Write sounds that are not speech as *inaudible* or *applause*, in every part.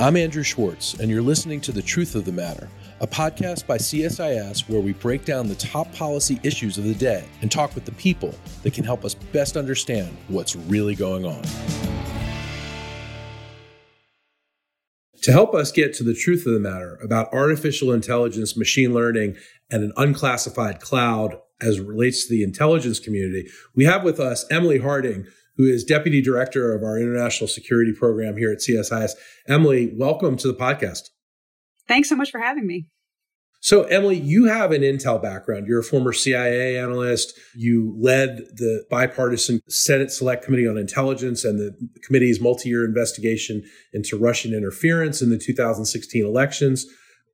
I'm Andrew Schwartz, and you're listening to The Truth of the Matter, a podcast by CSIS where we break down the top policy issues of the day and talk with the people that can help us best understand what's really going on. To help us get to the truth of the matter about artificial intelligence, machine learning, and an unclassified cloud as relates to the intelligence community, we have with us Emily Harding, who is Deputy Director of our International Security Program here at CSIS. Emily, welcome to the podcast. Thanks so much for having me. So, Emily, you have an intel background. You're a former CIA analyst. You led the bipartisan Senate Select Committee on Intelligence and the committee's multi year investigation into Russian interference in the 2016 elections,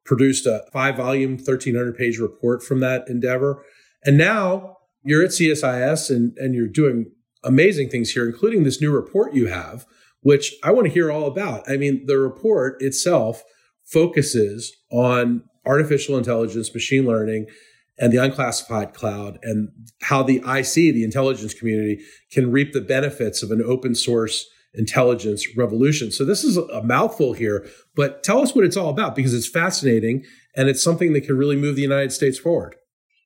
produced a five volume, 1,300 page report from that endeavor. And now you're at CSIS and, and you're doing amazing things here, including this new report you have, which I want to hear all about. I mean, the report itself focuses on artificial intelligence, machine learning, and the unclassified cloud, and how the IC, the intelligence community, can reap the benefits of an open source intelligence revolution. So this is a mouthful here, but tell us what it's all about because it's fascinating and it's something that can really move the United States forward.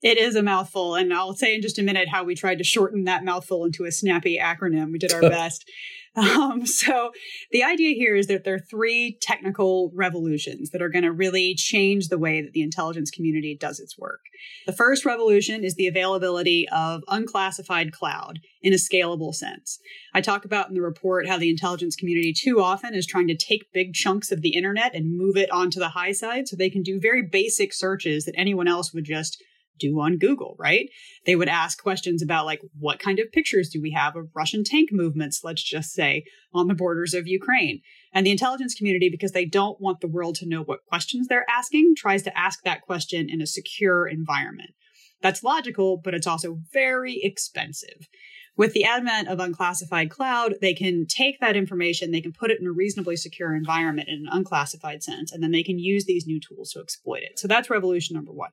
It is a mouthful, and I'll say in just a minute how we tried to shorten that mouthful into a snappy acronym. We did our *laughs* best. Um, so, the idea here is that there are three technical revolutions that are going to really change the way that the intelligence community does its work. The first revolution is the availability of unclassified cloud in a scalable sense. I talk about in the report how the intelligence community too often is trying to take big chunks of the internet and move it onto the high side so they can do very basic searches that anyone else would just do on Google, right? They would ask questions about like what kind of pictures do we have of Russian tank movements, let's just say, on the borders of Ukraine. And the intelligence community, because they don't want the world to know what questions they're asking, tries to ask that question in a secure environment. That's logical, but it's also very expensive. With the advent of unclassified cloud, they can take that information, they can put it in a reasonably secure environment in an unclassified sense, and then they can use these new tools to exploit it. So that's revolution number one.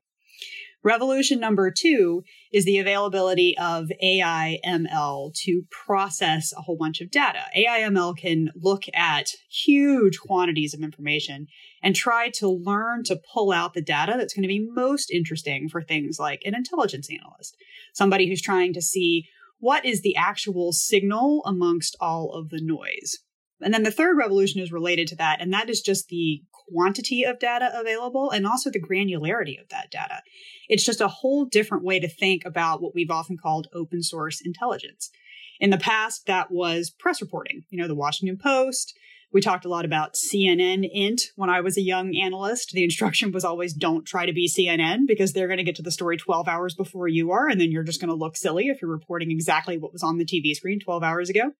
Revolution number two is the availability of AI ML to process a whole bunch of data. AI ML can look at huge quantities of information and try to learn to pull out the data that's going to be most interesting for things like an intelligence analyst, somebody who's trying to see what is the actual signal amongst all of the noise. And then the third revolution is related to that, and that is just the quantity of data available and also the granularity of that data. It's just a whole different way to think about what we've often called open source intelligence. In the past, that was press reporting, you know, the Washington Post. We talked a lot about CNN int when I was a young analyst. The instruction was always don't try to be CNN because they're going to get to the story 12 hours before you are, and then you're just going to look silly if you're reporting exactly what was on the TV screen 12 hours ago.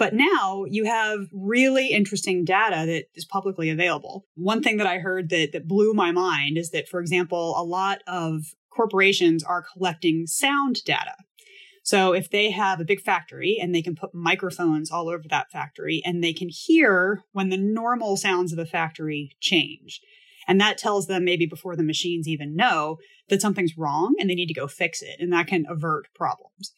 But now you have really interesting data that is publicly available. One thing that I heard that, that blew my mind is that, for example, a lot of corporations are collecting sound data. So if they have a big factory and they can put microphones all over that factory and they can hear when the normal sounds of a factory change. And that tells them maybe before the machines even know that something's wrong and they need to go fix it. And that can avert problems.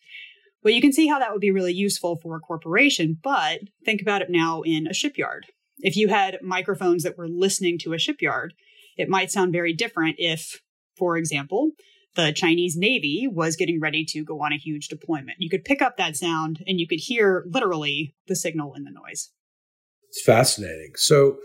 Well, you can see how that would be really useful for a corporation, but think about it now in a shipyard. If you had microphones that were listening to a shipyard, it might sound very different if, for example, the Chinese Navy was getting ready to go on a huge deployment. You could pick up that sound and you could hear literally the signal in the noise. It's fascinating. So,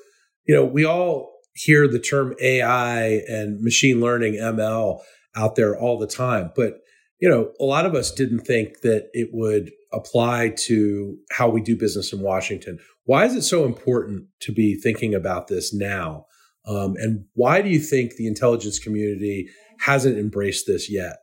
you know, we all hear the term AI and machine learning, ML, out there all the time, but you know, a lot of us didn't think that it would apply to how we do business in Washington. Why is it so important to be thinking about this now? Um, and why do you think the intelligence community hasn't embraced this yet?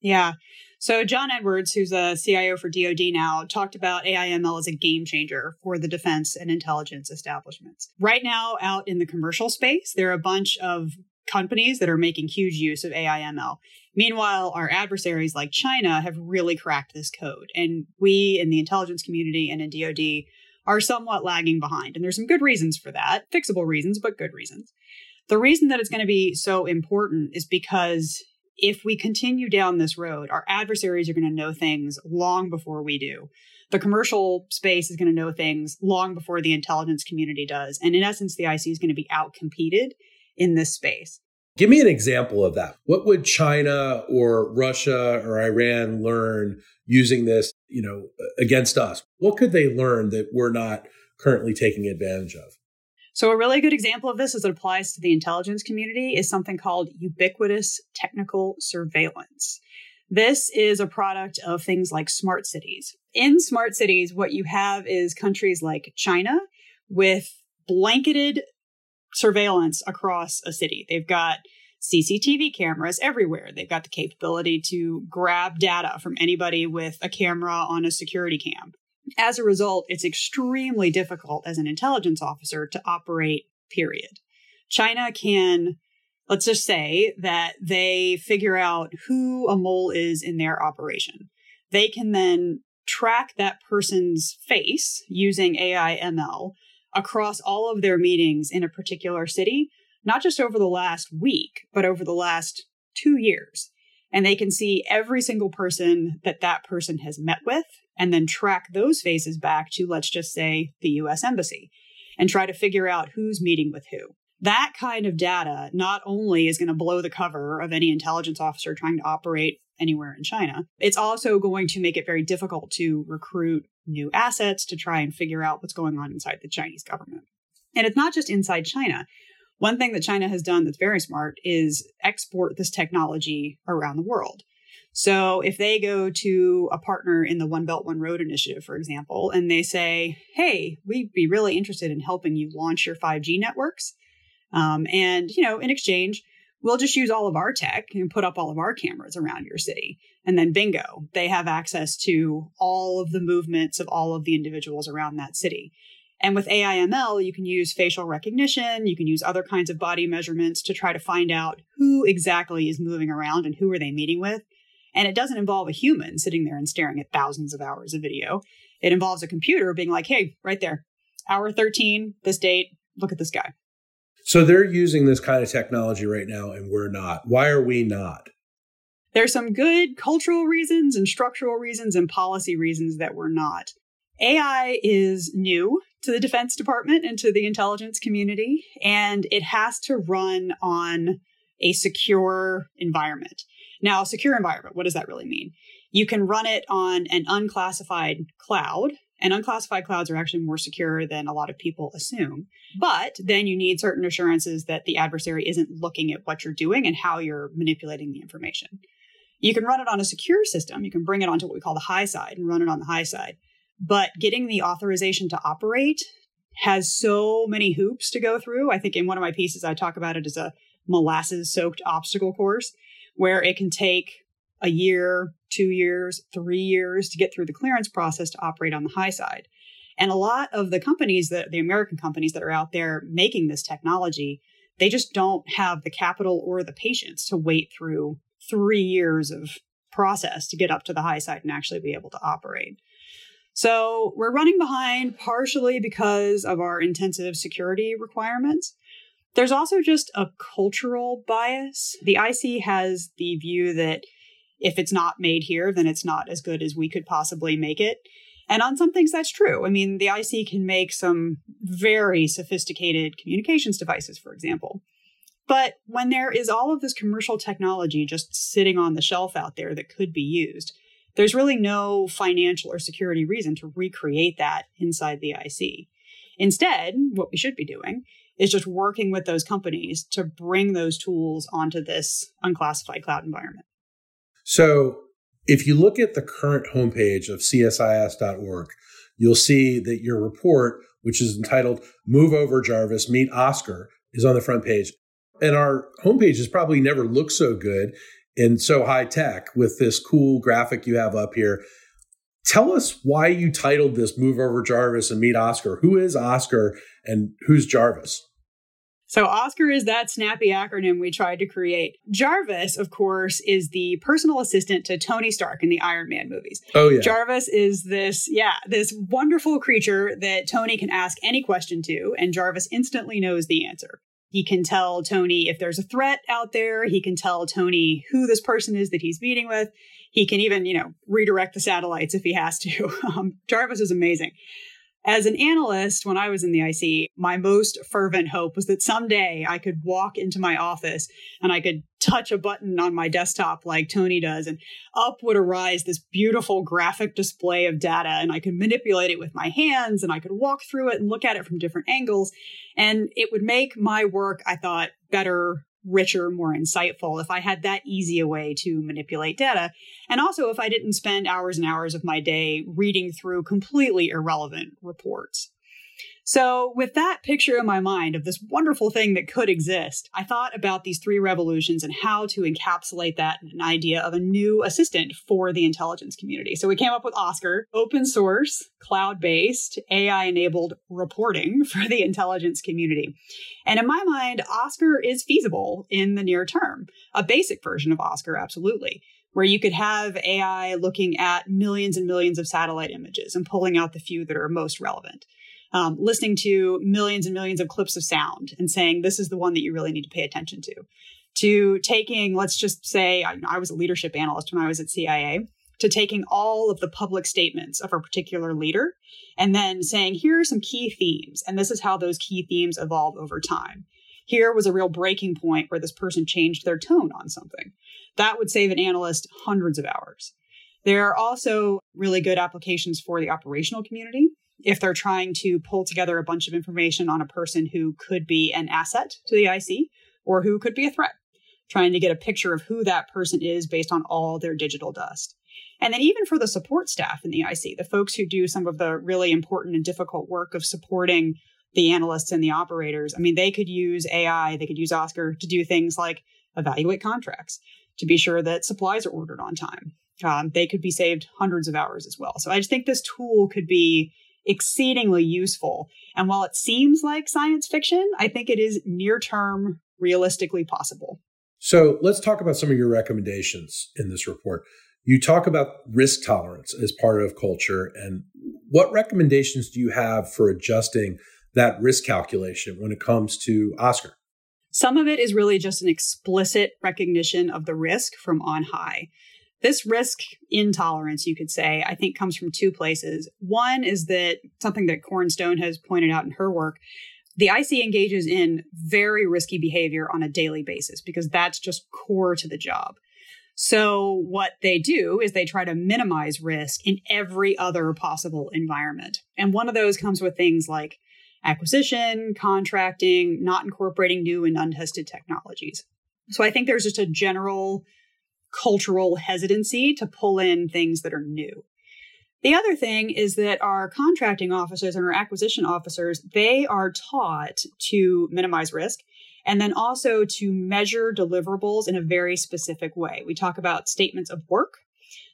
Yeah. So, John Edwards, who's a CIO for DoD now, talked about AIML as a game changer for the defense and intelligence establishments. Right now, out in the commercial space, there are a bunch of companies that are making huge use of AIML. Meanwhile, our adversaries like China have really cracked this code. And we in the intelligence community and in DoD are somewhat lagging behind. And there's some good reasons for that, fixable reasons, but good reasons. The reason that it's going to be so important is because if we continue down this road, our adversaries are going to know things long before we do. The commercial space is going to know things long before the intelligence community does. And in essence, the IC is going to be outcompeted in this space. Give me an example of that. What would China or Russia or Iran learn using this, you know, against us? What could they learn that we're not currently taking advantage of? So, a really good example of this as it applies to the intelligence community is something called ubiquitous technical surveillance. This is a product of things like smart cities. In smart cities, what you have is countries like China with blanketed surveillance across a city. They've got CCTV cameras everywhere. They've got the capability to grab data from anybody with a camera on a security cam. As a result, it's extremely difficult as an intelligence officer to operate, period. China can, let's just say that they figure out who a mole is in their operation. They can then track that person's face using AI ML across all of their meetings in a particular city, not just over the last week, but over the last two years. And they can see every single person that that person has met with and then track those faces back to, let's just say, the US Embassy and try to figure out who's meeting with who. That kind of data not only is going to blow the cover of any intelligence officer trying to operate anywhere in China, it's also going to make it very difficult to recruit new assets to try and figure out what's going on inside the Chinese government. And it's not just inside China. One thing that China has done that's very smart is export this technology around the world. So if they go to a partner in the One Belt One Road initiative, for example, and they say, "Hey, we'd be really interested in helping you launch your 5G networks," um, and you know, in exchange, we'll just use all of our tech and put up all of our cameras around your city, and then bingo, they have access to all of the movements of all of the individuals around that city. And with AIML, you can use facial recognition, you can use other kinds of body measurements to try to find out who exactly is moving around and who are they meeting with and it doesn't involve a human sitting there and staring at thousands of hours of video. It involves a computer being like, hey, right there, hour 13, this date, look at this guy. So they're using this kind of technology right now, and we're not. Why are we not? There's some good cultural reasons and structural reasons and policy reasons that we're not. AI is new to the Defense Department and to the intelligence community, and it has to run on a secure environment. Now, secure environment, what does that really mean? You can run it on an unclassified cloud, and unclassified clouds are actually more secure than a lot of people assume. But then you need certain assurances that the adversary isn't looking at what you're doing and how you're manipulating the information. You can run it on a secure system. You can bring it onto what we call the high side and run it on the high side. But getting the authorization to operate has so many hoops to go through. I think in one of my pieces, I talk about it as a molasses soaked obstacle course where it can take a year, two years, three years to get through the clearance process to operate on the high side. And a lot of the companies that the American companies that are out there making this technology, they just don't have the capital or the patience to wait through three years of process to get up to the high side and actually be able to operate. So we're running behind partially because of our intensive security requirements. There's also just a cultural bias. The IC has the view that if it's not made here, then it's not as good as we could possibly make it. And on some things, that's true. I mean, the IC can make some very sophisticated communications devices, for example. But when there is all of this commercial technology just sitting on the shelf out there that could be used, there's really no financial or security reason to recreate that inside the IC. Instead, what we should be doing is just working with those companies to bring those tools onto this unclassified cloud environment. So, if you look at the current homepage of csis.org, you'll see that your report, which is entitled Move Over Jarvis, Meet Oscar, is on the front page. And our homepage has probably never looked so good and so high tech with this cool graphic you have up here. Tell us why you titled this Move Over Jarvis and Meet Oscar. Who is Oscar and who's Jarvis? So, Oscar is that snappy acronym we tried to create. Jarvis, of course, is the personal assistant to Tony Stark in the Iron Man movies. Oh, yeah. Jarvis is this, yeah, this wonderful creature that Tony can ask any question to, and Jarvis instantly knows the answer. He can tell Tony if there's a threat out there. He can tell Tony who this person is that he's meeting with. He can even, you know, redirect the satellites if he has to. *laughs* Um, Jarvis is amazing. As an analyst, when I was in the IC, my most fervent hope was that someday I could walk into my office and I could touch a button on my desktop like Tony does, and up would arise this beautiful graphic display of data, and I could manipulate it with my hands and I could walk through it and look at it from different angles. And it would make my work, I thought, better richer, more insightful if I had that easy a way to manipulate data. And also if I didn't spend hours and hours of my day reading through completely irrelevant reports. So, with that picture in my mind of this wonderful thing that could exist, I thought about these three revolutions and how to encapsulate that in an idea of a new assistant for the intelligence community. So, we came up with Oscar, open source, cloud based, AI enabled reporting *laughs* for the intelligence community. And in my mind, Oscar is feasible in the near term. A basic version of Oscar, absolutely where you could have AI looking at millions and millions of satellite images and pulling out the few that are most relevant um, listening to millions and millions of clips of sound and saying, this is the one that you really need to pay attention to. To taking, let's just say, I, I was a leadership analyst when I was at CIA, to taking all of the public statements of a particular leader and then saying, here are some key themes. And this is how those key themes evolve over time. Here was a real breaking point where this person changed their tone on something. That would save an analyst hundreds of hours. There are also really good applications for the operational community if they're trying to pull together a bunch of information on a person who could be an asset to the IC or who could be a threat, trying to get a picture of who that person is based on all their digital dust. And then even for the support staff in the IC, the folks who do some of the really important and difficult work of supporting the analysts and the operators, I mean, they could use AI, they could use Oscar to do things like evaluate contracts, to be sure that supplies are ordered on time. Um, they could be saved hundreds of hours as well. So I just think this tool could be exceedingly useful. And while it seems like science fiction, I think it is near term realistically possible. So let's talk about some of your recommendations in this report. You talk about risk tolerance as part of culture. And what recommendations do you have for adjusting that risk calculation when it comes to Oscar? Some of it is really just an explicit recognition of the risk from on high. This risk intolerance, you could say, I think comes from two places. One is that something that Cornstone has pointed out in her work the IC engages in very risky behavior on a daily basis because that's just core to the job. So, what they do is they try to minimize risk in every other possible environment. And one of those comes with things like acquisition, contracting, not incorporating new and untested technologies. So, I think there's just a general cultural hesitancy to pull in things that are new. The other thing is that our contracting officers and our acquisition officers, they are taught to minimize risk and then also to measure deliverables in a very specific way. We talk about statements of work.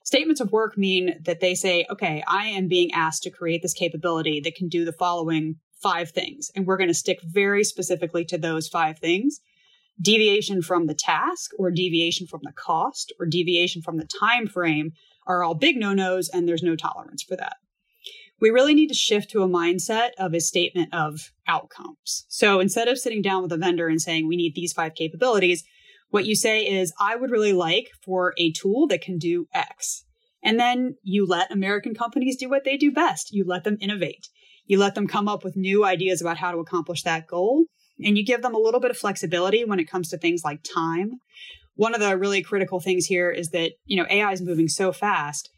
Statements of work mean that they say, okay, I am being asked to create this capability that can do the following five things. And we're going to stick very specifically to those five things deviation from the task or deviation from the cost or deviation from the time frame are all big no-nos and there's no tolerance for that. We really need to shift to a mindset of a statement of outcomes. So instead of sitting down with a vendor and saying we need these five capabilities what you say is i would really like for a tool that can do x. And then you let american companies do what they do best. You let them innovate. You let them come up with new ideas about how to accomplish that goal and you give them a little bit of flexibility when it comes to things like time. One of the really critical things here is that, you know, AI is moving so fast.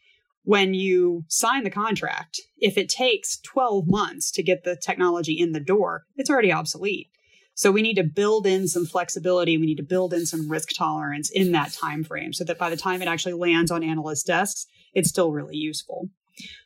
When you sign the contract, if it takes 12 months to get the technology in the door, it's already obsolete. So we need to build in some flexibility. We need to build in some risk tolerance in that time frame so that by the time it actually lands on analyst desks, it's still really useful.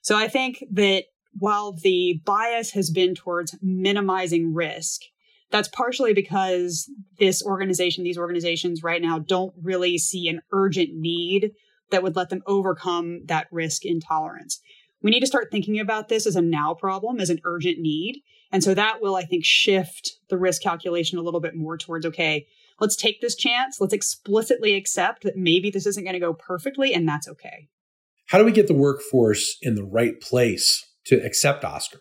So I think that while the bias has been towards minimizing risk, that's partially because this organization, these organizations right now don't really see an urgent need that would let them overcome that risk intolerance. We need to start thinking about this as a now problem, as an urgent need. And so that will, I think, shift the risk calculation a little bit more towards okay, let's take this chance. Let's explicitly accept that maybe this isn't going to go perfectly, and that's okay. How do we get the workforce in the right place to accept Oscar?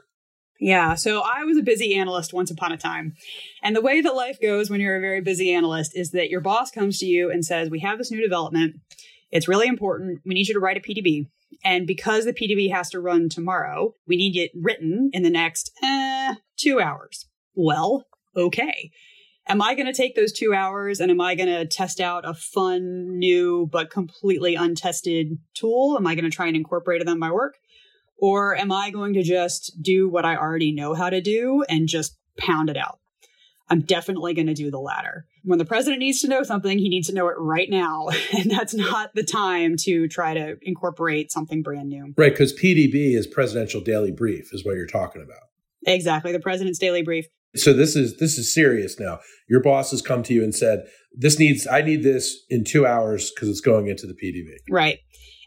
Yeah, so I was a busy analyst once upon a time. And the way that life goes when you're a very busy analyst is that your boss comes to you and says, We have this new development. It's really important. We need you to write a PDB. And because the PDB has to run tomorrow, we need it written in the next eh, two hours. Well, okay. Am I going to take those two hours and am I going to test out a fun, new, but completely untested tool? Am I going to try and incorporate it in my work? Or am I going to just do what I already know how to do and just pound it out? I'm definitely going to do the latter. When the president needs to know something, he needs to know it right now. *laughs* And that's not the time to try to incorporate something brand new. Right. Because PDB is presidential daily brief, is what you're talking about. Exactly. The president's daily brief. So this is this is serious now. Your boss has come to you and said, "This needs I need this in 2 hours because it's going into the PDB." Right.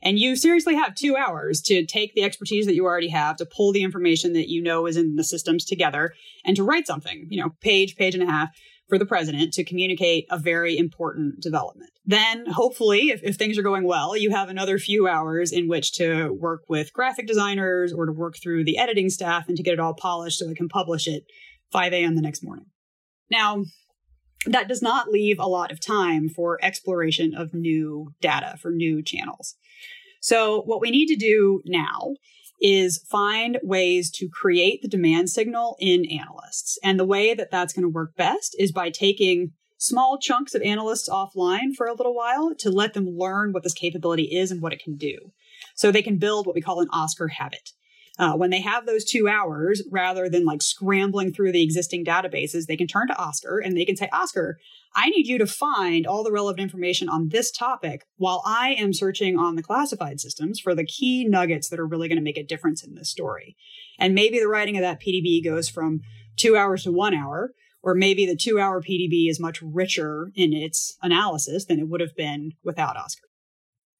And you seriously have two hours to take the expertise that you already have, to pull the information that you know is in the systems together, and to write something, you know, page, page and a half for the president to communicate a very important development. Then, hopefully, if, if things are going well, you have another few hours in which to work with graphic designers or to work through the editing staff and to get it all polished so it can publish it 5 a.m. the next morning. Now, that does not leave a lot of time for exploration of new data for new channels. So, what we need to do now is find ways to create the demand signal in analysts. And the way that that's going to work best is by taking small chunks of analysts offline for a little while to let them learn what this capability is and what it can do. So they can build what we call an Oscar habit. Uh, when they have those two hours, rather than like scrambling through the existing databases, they can turn to Oscar and they can say, Oscar, I need you to find all the relevant information on this topic while I am searching on the classified systems for the key nuggets that are really going to make a difference in this story. And maybe the writing of that PDB goes from two hours to one hour, or maybe the two hour PDB is much richer in its analysis than it would have been without Oscar.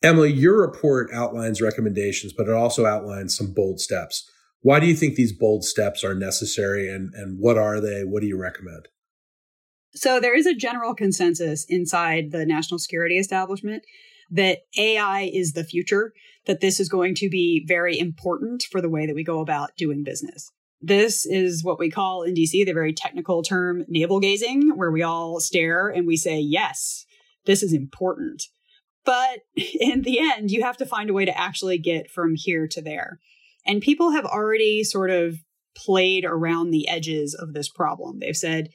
Emily, your report outlines recommendations, but it also outlines some bold steps. Why do you think these bold steps are necessary and, and what are they? What do you recommend? So, there is a general consensus inside the national security establishment that AI is the future, that this is going to be very important for the way that we go about doing business. This is what we call in DC the very technical term navel gazing, where we all stare and we say, yes, this is important. But *laughs* in the end, you have to find a way to actually get from here to there. And people have already sort of played around the edges of this problem. They've said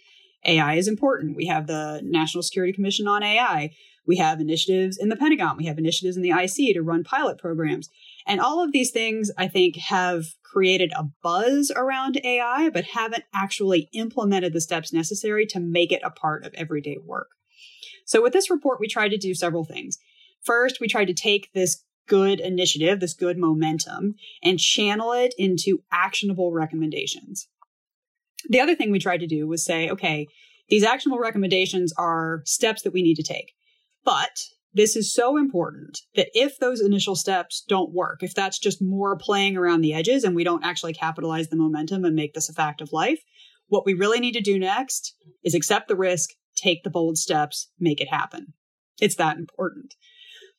AI is important. We have the National Security Commission on AI. We have initiatives in the Pentagon. We have initiatives in the IC to run pilot programs. And all of these things, I think, have created a buzz around AI, but haven't actually implemented the steps necessary to make it a part of everyday work. So, with this report, we tried to do several things. First, we tried to take this good initiative, this good momentum, and channel it into actionable recommendations. The other thing we tried to do was say, okay, these actionable recommendations are steps that we need to take. But this is so important that if those initial steps don't work, if that's just more playing around the edges and we don't actually capitalize the momentum and make this a fact of life, what we really need to do next is accept the risk, take the bold steps, make it happen. It's that important.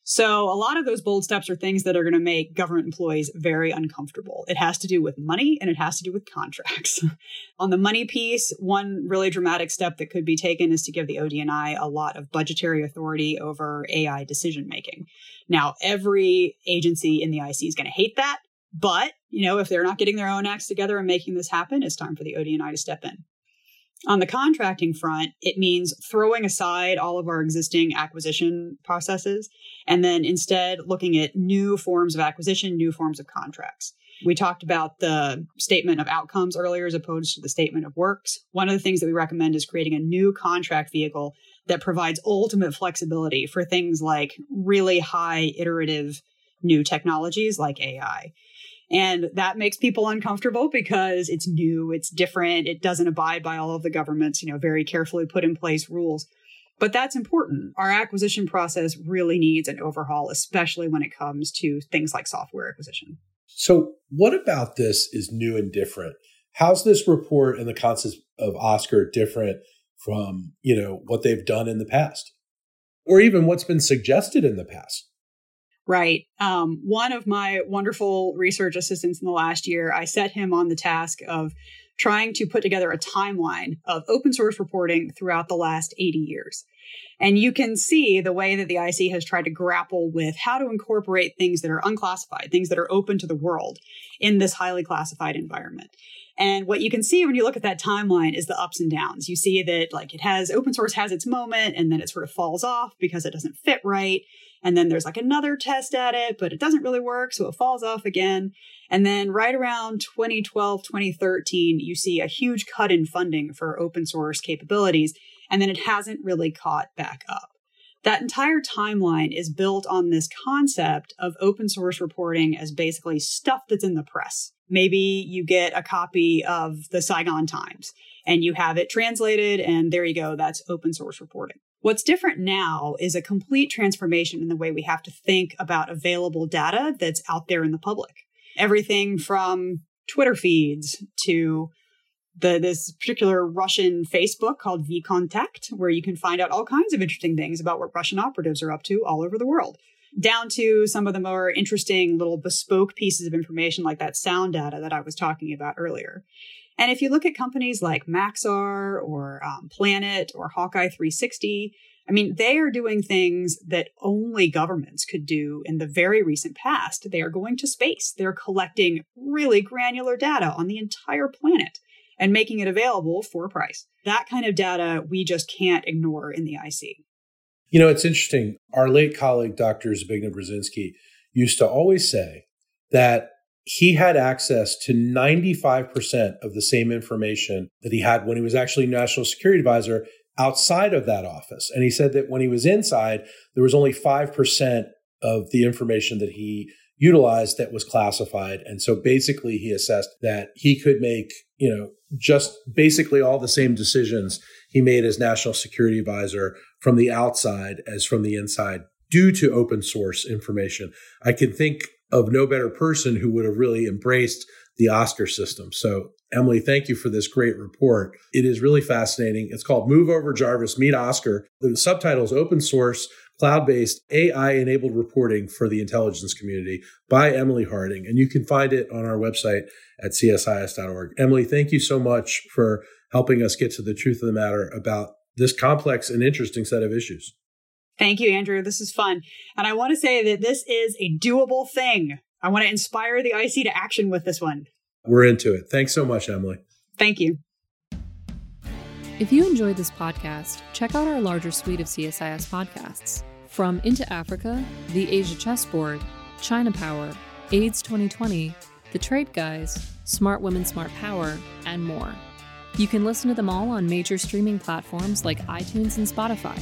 So, a lot of those bold steps are things that are going to make government employees very uncomfortable. It has to do with money and it has to do with contracts. *laughs* On the money piece, one really dramatic step that could be taken is to give the ODNI a lot of budgetary authority over AI decision making. Now, every agency in the IC is going to hate that, but you know, if they're not getting their own acts together and making this happen, it's time for the ODNI to step in. On the contracting front, it means throwing aside all of our existing acquisition processes and then instead looking at new forms of acquisition, new forms of contracts. We talked about the statement of outcomes earlier as opposed to the statement of works. One of the things that we recommend is creating a new contract vehicle that provides ultimate flexibility for things like really high iterative new technologies like AI. And that makes people uncomfortable because it's new, it's different, it doesn't abide by all of the government's, you know, very carefully put in place rules. But that's important. Our acquisition process really needs an overhaul, especially when it comes to things like software acquisition. So, what about this is new and different? How's this report and the concept of Oscar different from, you know, what they've done in the past? Or even what's been suggested in the past? Right. Um, one of my wonderful research assistants in the last year, I set him on the task of trying to put together a timeline of open source reporting throughout the last 80 years. And you can see the way that the IC has tried to grapple with how to incorporate things that are unclassified, things that are open to the world in this highly classified environment. And what you can see when you look at that timeline is the ups and downs. You see that like it has open source has its moment and then it sort of falls off because it doesn't fit right. And then there's like another test at it, but it doesn't really work. So it falls off again. And then right around 2012, 2013, you see a huge cut in funding for open source capabilities. And then it hasn't really caught back up. That entire timeline is built on this concept of open source reporting as basically stuff that's in the press. Maybe you get a copy of the Saigon Times and you have it translated, and there you go, that's open source reporting. What's different now is a complete transformation in the way we have to think about available data that's out there in the public. Everything from Twitter feeds to the this particular Russian Facebook called VKontakte, where you can find out all kinds of interesting things about what Russian operatives are up to all over the world down to some of the more interesting little bespoke pieces of information like that sound data that I was talking about earlier. And if you look at companies like Maxar or um, Planet or Hawkeye 360, I mean, they are doing things that only governments could do in the very recent past. They are going to space. They're collecting really granular data on the entire planet and making it available for a price. That kind of data we just can't ignore in the IC. You know, it's interesting. Our late colleague, Dr. Zbigniew Brzezinski, used to always say that he had access to 95% of the same information that he had when he was actually national security advisor outside of that office. And he said that when he was inside, there was only 5% of the information that he utilized that was classified. And so basically he assessed that he could make, you know, just basically all the same decisions he made as national security advisor from the outside as from the inside due to open source information. I can think of no better person who would have really embraced the OSCAR system. So, Emily, thank you for this great report. It is really fascinating. It's called Move Over Jarvis, Meet OSCAR. The subtitle is Open Source Cloud Based AI Enabled Reporting for the Intelligence Community by Emily Harding. And you can find it on our website at csis.org. Emily, thank you so much for helping us get to the truth of the matter about this complex and interesting set of issues. Thank you, Andrew. This is fun. And I want to say that this is a doable thing. I want to inspire the IC to action with this one. We're into it. Thanks so much, Emily. Thank you. If you enjoyed this podcast, check out our larger suite of CSIS podcasts from Into Africa, The Asia Chessboard, China Power, AIDS 2020, The Trade Guys, Smart Women, Smart Power, and more. You can listen to them all on major streaming platforms like iTunes and Spotify.